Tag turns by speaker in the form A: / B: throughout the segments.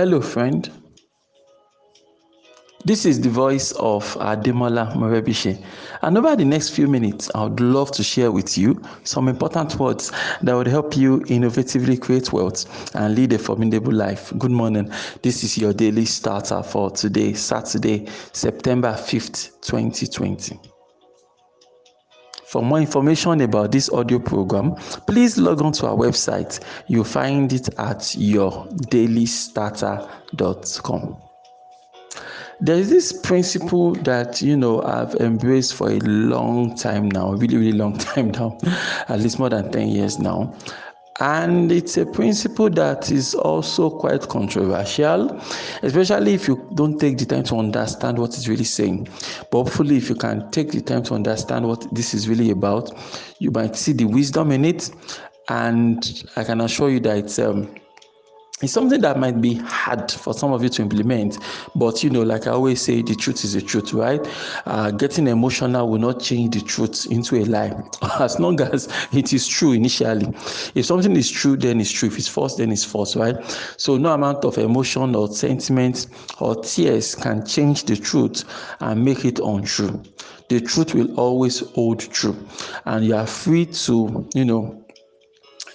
A: Hello, friend. This is the voice of Ademola Morebise. And over the next few minutes, I would love to share with you some important words that would help you innovatively create wealth and lead a formidable life. Good morning. This is your daily starter for today, Saturday, September 5th, 2020. For more information about this audio program, please log on to our website. You'll find it at yourdailystarter.com. There's this principle that you know I've embraced for a long time now, really, really long time now, at least more than 10 years now. And it's a principle that is also quite controversial, especially if you don't take the time to understand what it's really saying. But hopefully, if you can take the time to understand what this is really about, you might see the wisdom in it. And I can assure you that it's um, it's something that might be hard for some of you to implement but you know like i always say the truth is the truth right? Uh, getting emotional will not change the truth into a lie as long as it is true initially. If something is true then it's true. If it's false then it's false right? So no amount of emotion or sentiment or tears can change the truth and make it untrue. The truth will always hold true and you are free to you know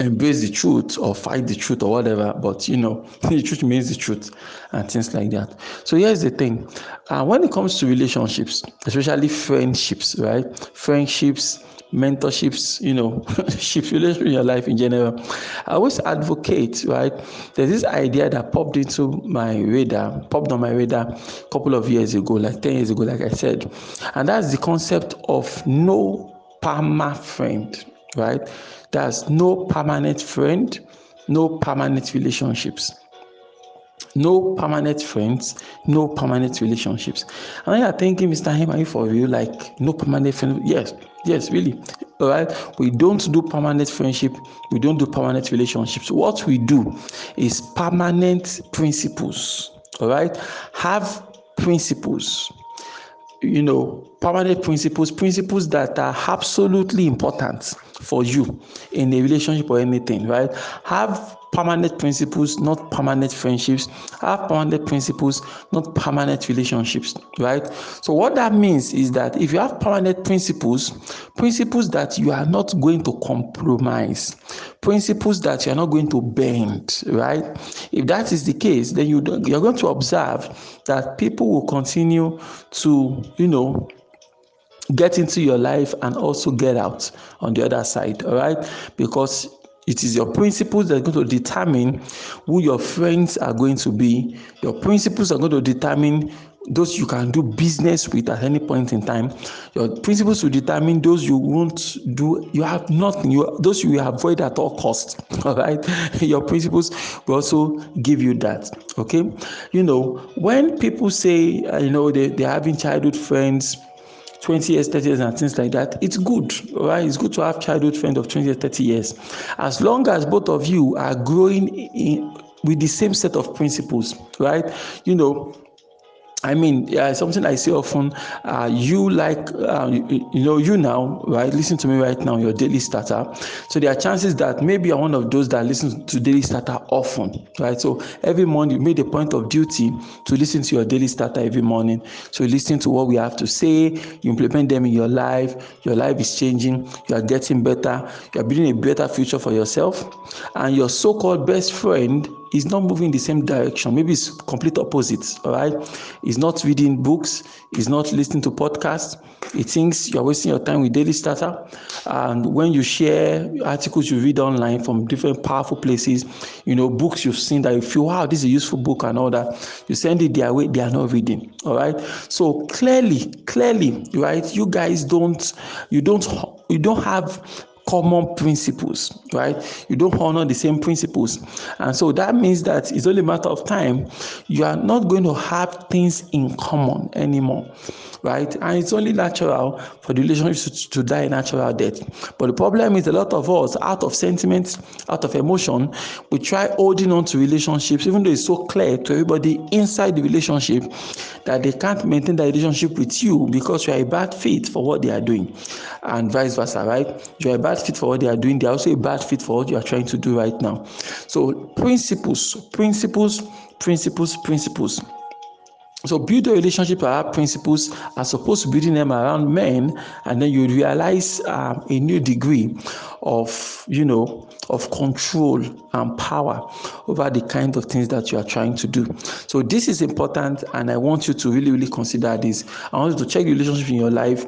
A: embrace the truth or fight the truth or whatever but you know the truth means the truth and things like that. So here's the thing. Uh, when it comes to relationships especially friendships right? Friendships mentorships you know ships relationship in your life in general. I always advocate right? There's this idea that popped into my radar popped on my radar a couple of years ago like 10 years ago like i said. And that's the concept of no perma friend right there's no permanent friend, no permanent relationships. No permanent friends, no permanent relationships. And you're thinking, Mr. Him, are you for real? Like, no permanent friend? Yes, yes, really. All right. We don't do permanent friendship, we don't do permanent relationships. What we do is permanent principles. All right. Have principles you know, permanent principles, principles that are absolutely important for you in a relationship or anything, right? Have permanent principles, not permanent friendships. Have permanent principles, not permanent relationships, right? So, what that means is that if you have permanent principles, principles that you are not going to compromise, principles that you are not going to bend, right? If that is the case, then you you're going to observe that people will continue to, you know, get into your life and also get out on the other side all right because it is your principles that are going to determine who your friends are going to be. Your principles are going to determine those you can do business with at any point in time. Your principles will determine those you won't do you have nothing. You those you will avoid at all costs all right? Your principles will also give you that okay? You know when people say uh, you know they, they're having childhood friends 20 years, 30 years, and things like that, it's good, right? It's good to have childhood friend of 20 or 30 years. As long as both of you are growing in, with the same set of principles, right? You know, I mean, something I say often. Uh, you like, uh, you, you, know, you now, right? Listen to me right now, your daily starter. So there are chances that maybe you're one of those that listen to daily starter often, right? So every morning you made a point of duty to listen to your daily starter every morning. So listen to what we have to say, you implement them in your life. Your life is changing. You are getting better. You are building a better future for yourself, and your so-called best friend is not moving in the same direction. Maybe it's complete opposites. All right, he's not reading books. He's not listening to podcasts. He thinks you're wasting your time with Daily Starter. And when you share articles you read online from different powerful places, you know books you've seen that you feel wow this is a useful book and all that, you send it their way. They are not reading. All right. So clearly, clearly, right, you guys don't you don't you don't have common principles, right? You don't honor the same principles. And so that means that it's only a matter of time. You are not going to have things in common anymore, right? And it's only natural for the relationship to, to die a natural death. But the problem is a lot of us, out of sentiment, out of emotion, we try holding on to relationships, even though it's so clear to everybody inside the relationship that they can't maintain the relationship with you because you are a bad fit for what they are doing, and vice versa, right? You are a bad fit for what they are doing, they're also a bad fit for what you are trying to do right now. So, principles, principles principles, principles. So build a relationship around principles as opposed to building them around men, and then you realize um, a new degree of you know of control and power over the kind of things that you are trying to do. So this is important, and I want you to really, really consider this. I want you to check the relationship in your life.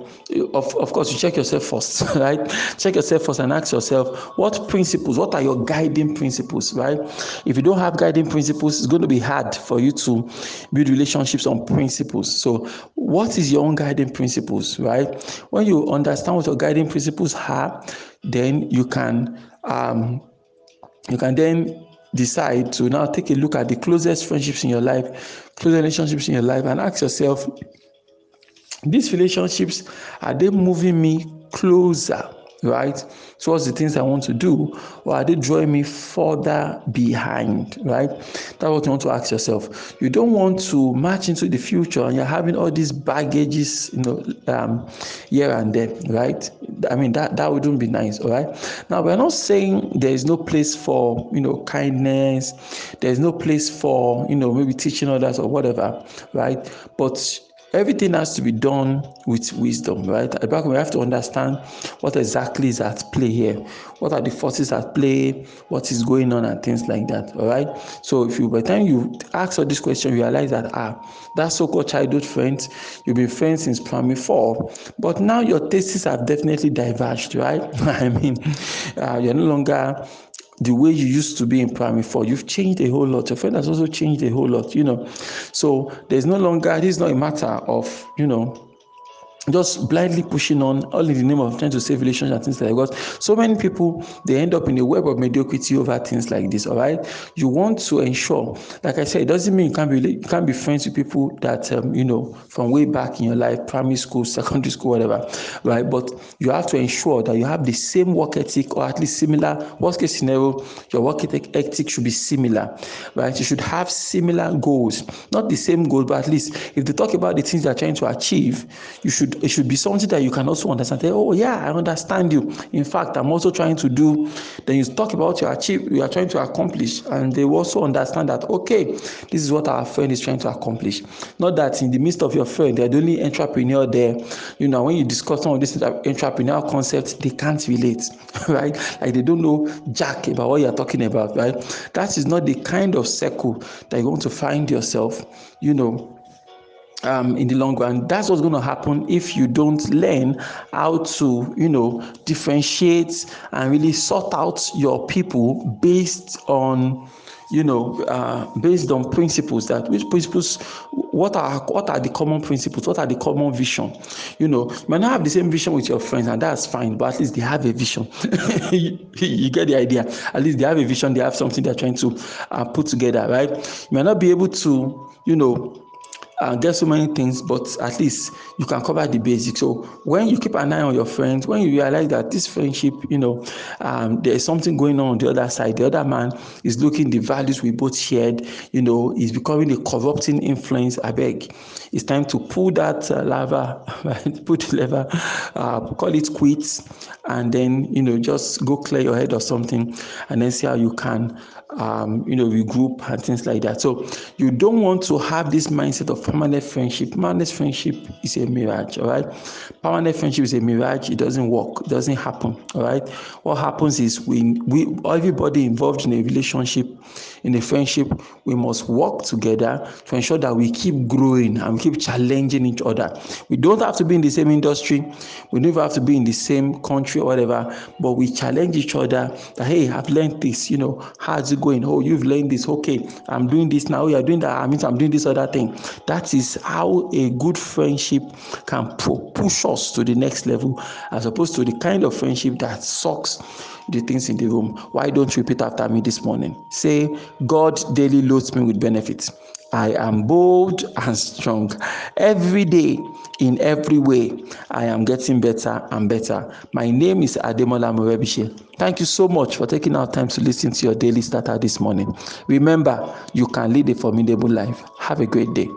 A: Of, of course, you check yourself first, right? Check yourself first and ask yourself what principles, what are your guiding principles, right? If you don't have guiding principles, it's going to be hard for you to build relationships on principles. So, what is your own guiding principles, right? When you understand what your guiding principles are, then you can um, you can then decide to now take a look at the closest friendships in your life, close relationships in your life, and ask yourself, these relationships are they moving me closer right? So, what's the things i want to do? Or are they drawing me further behind right? That's what you want to ask yourself. You don't want to march into the future and you're having all these baggages you know um, here and there right? I mean that that wouldn't be nice all right? Now we're not saying there is no place for you know kindness. There's no place for you know maybe teaching others or whatever right? But everything has to be done with wisdom, right? At back, we have to understand what exactly is at play here. What are the forces at play? What is going on, and things like that. All right. So, if you by the time you ask all this question, you realize that ah, that so-called childhood friends, you've been friends since primary four, but now your tastes have definitely diverged, right? I mean, uh, you're no longer the way you used to be in primary four. You've changed a whole lot. Your friend has also changed a whole lot, you know. So there's no longer, is not a matter of, you know, just blindly pushing on all in the name of trying to save relations and things like that. Because so many people they end up in a web of mediocrity over things like this. All right, you want to ensure, like I said, it doesn't mean you can't be you can't be friends with people that um, you know from way back in your life, primary school, secondary school, whatever, right? But you have to ensure that you have the same work ethic or at least similar. Worst case scenario, your work ethic should be similar, right? You should have similar goals, not the same goal, but at least if they talk about the things they're trying to achieve, you should it should be something that you can also understand. Say, oh yeah, I understand you. In fact, I'm also trying to do. Then you talk about your achieve, you are trying to accomplish, and they also understand that okay, this is what our friend is trying to accomplish. Not that in the midst of your friend, they're the only entrepreneur there. You know, when you discuss some of these entrepreneurial concepts, they can't relate, right? Like they don't know jack about what you're talking about, right? That is not the kind of circle that you want to find yourself, you know, um, in the long run. That's what's going to happen if you don't learn how to, you know, differentiate and really sort out your people based on you know, uh, based on principles that which principles, what are what are the common principles, what are the common vision. You know, you might not have the same vision with your friends, and that's fine, but at least they have a vision. you, you, get the idea. At least they have a vision. They have something they're trying to uh, put together, right? You might not be able to, you know, uh, get so many things, but at least you can cover the basics. So when you keep an eye on your friends, when you realize that this friendship, you know, um, there is something going on on the other side, the other man is looking the values we both shared, you know, is becoming a corrupting influence. I beg, it's time to pull that uh, lever, put the lever, uh, call it quits, and then you know just go clear your head or something, and then see how you can um, you know, regroup and things like that. So you don't want to have this mindset of permanent friendship. Permanent friendship is a mirage, all right? Permanent friendship is a mirage. It doesn't work. It doesn't happen, all right? What happens is we, we everybody involved in a relationship, in a friendship, we must work together to ensure that we keep growing and keep challenging each other. We don't have to be in the same industry. We don't have to be in the same country or whatever, but we challenge each other that, hey, I've learned this, you know, how's it going? Oh, you've learned this. Okay, I'm doing this now. You're doing that. I mean, I'm doing this other thing. That is how a good friendship can push us to the next level, as opposed to the kind of friendship that sucks the things in the room. Why don't you repeat after me this morning? Say, God daily loads me with benefits. I am bold and strong. Every day, in every way, I am getting better and better. My name is Ademola Morebise. Thank you so much for taking our time to listen to your daily starter this morning. Remember, you can lead a formidable life. Have a great day.